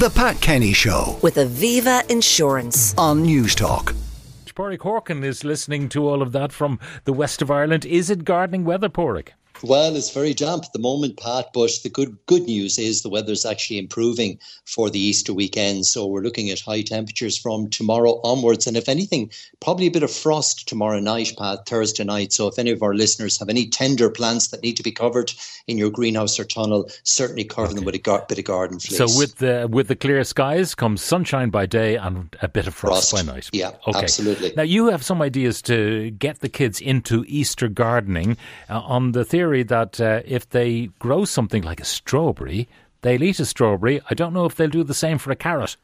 The Pat Kenny Show with Aviva Insurance. on News Talk. Paraic Horkan is listening to all of that from the west of Ireland. Is it gardening weather, Porrick? Well, it's very damp at the moment, Pat, but the good good news is the weather's actually improving for the Easter weekend. So we're looking at high temperatures from tomorrow onwards. And if anything, probably a bit of frost tomorrow night, Pat, Thursday night. So if any of our listeners have any tender plants that need to be covered in your greenhouse or tunnel, certainly cover them with a gar- bit of garden fleece. So with the with the clear skies comes sunshine by day and a bit of frost, Frost. by night. Yeah, okay. absolutely. Now you have some ideas to get the kids into Easter gardening uh, on the theory that uh, if they grow something like a strawberry, they'll eat a strawberry. I don't know if they'll do the same for a carrot.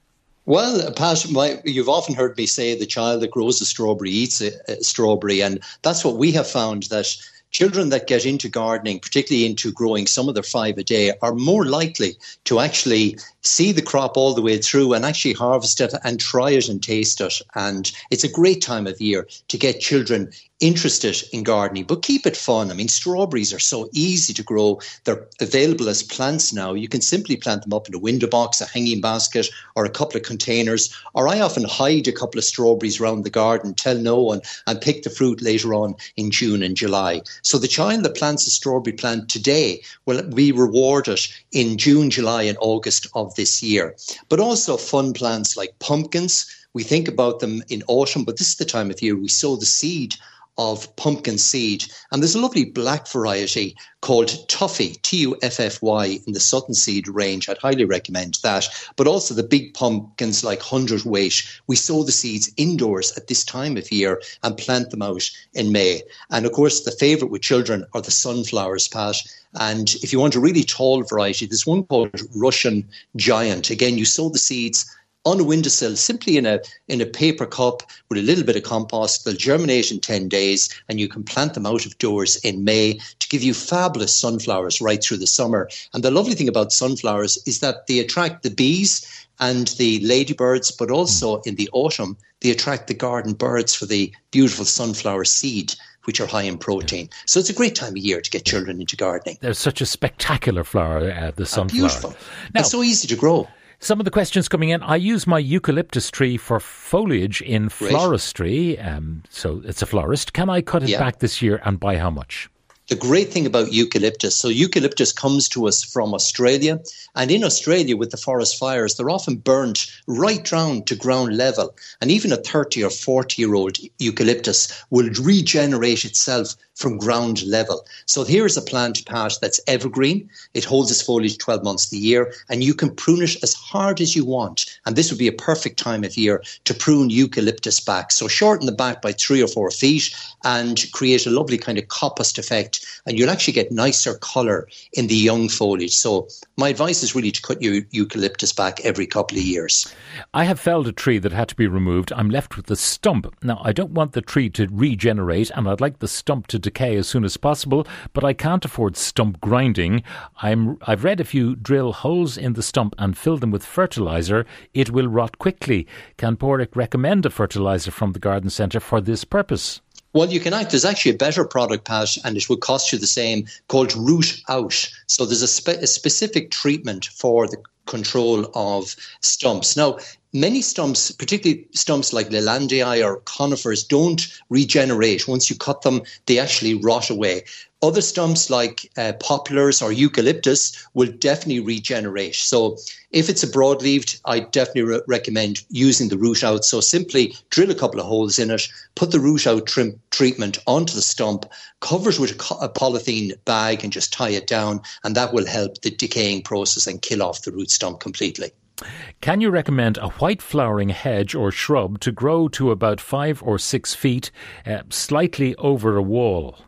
Well, Pat, my, you've often heard me say the child that grows a strawberry eats a, a strawberry, and that's what we have found that children that get into gardening, particularly into growing some of their five a day, are more likely to actually see the crop all the way through and actually harvest it and try it and taste it. And it's a great time of year to get children interested in gardening, but keep it fun. I mean, strawberries are so easy to grow. They're available as plants now. You can simply plant them up in a window box, a hanging basket, or a couple of containers. Or I often hide a couple of strawberries around the garden, tell no one, and pick the fruit later on in June and July. So the child that plants a strawberry plant today will be rewarded in June, July, and August of this year. But also fun plants like pumpkins. We think about them in autumn, but this is the time of year we sow the seed of pumpkin seed. And there's a lovely black variety called Tuffy, T U F F Y, in the Sutton seed range. I'd highly recommend that. But also the big pumpkins like 100 weight. We sow the seeds indoors at this time of year and plant them out in May. And of course, the favourite with children are the sunflowers, Pat. And if you want a really tall variety, there's one called Russian Giant. Again, you sow the seeds on a windowsill, simply in a in a paper cup with a little bit of compost. They'll germinate in ten days, and you can plant them out of doors in May to give you fabulous sunflowers right through the summer. And the lovely thing about sunflowers is that they attract the bees and the ladybirds, but also in the autumn they attract the garden birds for the beautiful sunflower seed. Which are high in protein. So it's a great time of year to get children into gardening. There's such a spectacular flower, uh, the sunflower. Beautiful. Now, and so easy to grow. Some of the questions coming in. I use my eucalyptus tree for foliage in floristry. Um, so it's a florist. Can I cut it Yeah. back this year and by how much? The great thing about eucalyptus so eucalyptus comes to us from australia and in australia with the forest fires they're often burnt right down to ground level. And even a 30 or 40 year old eucalyptus will regenerate itself from ground level. So here is a plant pat that's evergreen. It holds its foliage 12 months the year and you can prune it as hard as you want. And this would be a perfect time of year to prune eucalyptus back. So shorten the back by three or four feet and create a lovely kind of coppice effect and you'll actually get nicer colour in the young foliage. So my advice is really to cut your eucalyptus back every couple of years. I have felled a tree that had to be removed. I'm left with the stump. Now, I don't want the tree to regenerate and I'd like the stump to decay as soon as possible, but I can't afford stump grinding. I'm, I've read if you drill holes in the stump and fill them with fertilizer, it will rot quickly. Can Paraic recommend a fertilizer from the garden centre for this purpose? Well, you can act. There's actually a better product, Pat, and it will cost you the same called Root Out. So there's a, spe- a specific treatment for the control of stumps. Now, many stumps, particularly stumps like Leylandii or conifers, don't regenerate. Once you cut them, they actually rot away. Other stumps like uh, poplars or eucalyptus will definitely regenerate. So if it's a broadleaved, I definitely re- recommend using the root out. So simply drill a couple of holes in it, put the root out trim- treatment onto the stump, cover it with a, co- a polythene bag and just tie it down. And that will help the decaying process and kill off the root stump completely. Can you recommend a white flowering hedge or shrub to grow to about five or six feet, uh, slightly over a wall?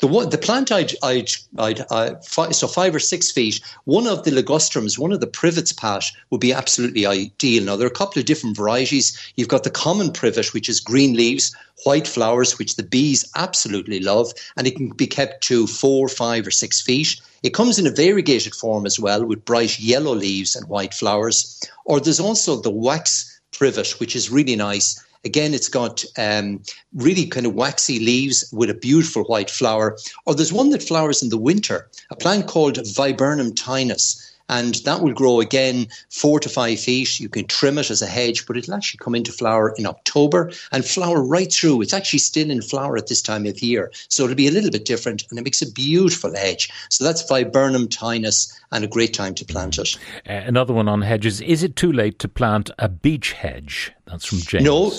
The the plant I'd, I'd, I'd uh, fi- so five or six feet. One of the ligustrums, one of the privets, Pat, would be absolutely ideal. Now there are a couple of different varieties. You've got the common privet, which is green leaves, white flowers, which the bees absolutely love, and it can be kept to four, five, or six feet. It comes in a variegated form as well, with bright yellow leaves and white flowers. Or there's also the wax privet, which is really nice. Again, it's got um, really kind of waxy leaves with a beautiful white flower. Or there's one that flowers in the winter, a plant called Viburnum tinus. And that will grow again four to five feet. You can trim it as a hedge, but it'll actually come into flower in October and flower right through. It's actually still in flower at this time of year, so it'll be a little bit different, and it makes a beautiful hedge. So that's Viburnum tinus, and a great time to plant it. Uh, another one on hedges: Is it too late to plant a beech hedge? That's from James. No,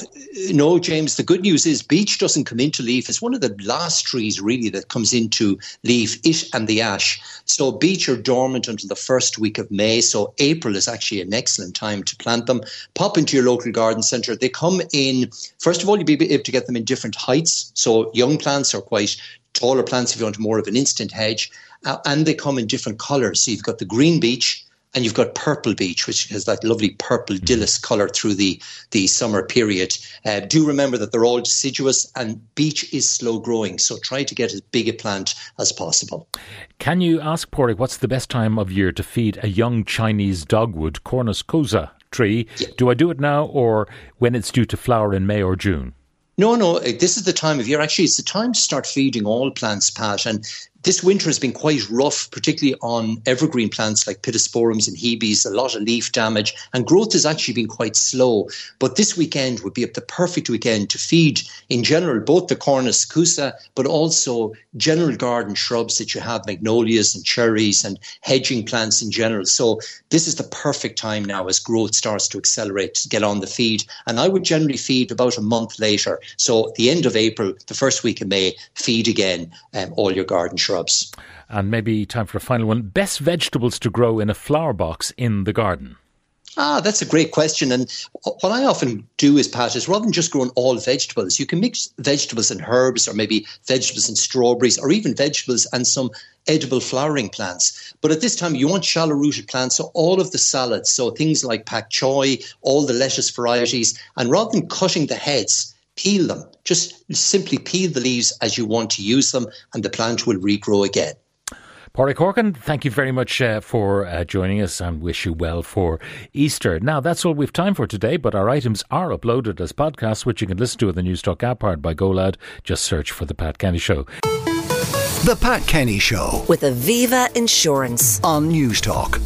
no, James. The good news is beech doesn't come into leaf. It's one of the last trees really that comes into leaf. It and the ash. So beech are dormant until the first week of May. So April is actually an excellent time to plant them. Pop into your local garden centre. They come in. First of all, you'll be able to get them in different heights. So young plants are quite taller plants if you want more of an instant hedge, uh, and they come in different colours. So you've got the green beech and you've got purple beech, which has that lovely purple dillis colour through the, the summer period. Uh, do remember that they're all deciduous and beech is slow growing, so try to get as big a plant as possible. Can you ask Paraic what's the best time of year to feed a young Chinese dogwood, Cornus kousa tree? Yeah. Do I do it now or when it's due to flower in May or June? No, no, this is the time of year. Actually, it's the time to start feeding all plants, Pat. And this winter has been quite rough, particularly on evergreen plants like pittosporums and hebes, a lot of leaf damage, and growth has actually been quite slow. But this weekend would be the perfect weekend to feed, in general, both the Cornus kousa, but also general garden shrubs that you have, magnolias and cherries and hedging plants in general. So this is the perfect time now as growth starts to accelerate to get on the feed. And I would generally feed about a month later. So the end of April, the first week of May, feed again um, all your garden shrubs shrubs. And maybe time for a final one. Best vegetables to grow in a flower box in the garden? Ah, that's a great question. And what I often do is, Pat, is rather than just growing all vegetables, you can mix vegetables and herbs, or maybe vegetables and strawberries, or even vegetables and some edible flowering plants. But at this time, you want shallow rooted plants, so all of the salads, so things like pak choi, all the lettuce varieties, and rather than cutting the heads, peel them. Just simply peel the leaves as you want to use them, and the plant will regrow again. Paraic Horkan, thank you very much uh, for uh, joining us and wish you well for Easter. Now, that's all we've time for today, but our items are uploaded as podcasts, which you can listen to in the Newstalk app powered by GoLoud. Just search for The Pat Kenny Show. The Pat Kenny Show. With Aviva Insurance. On Newstalk.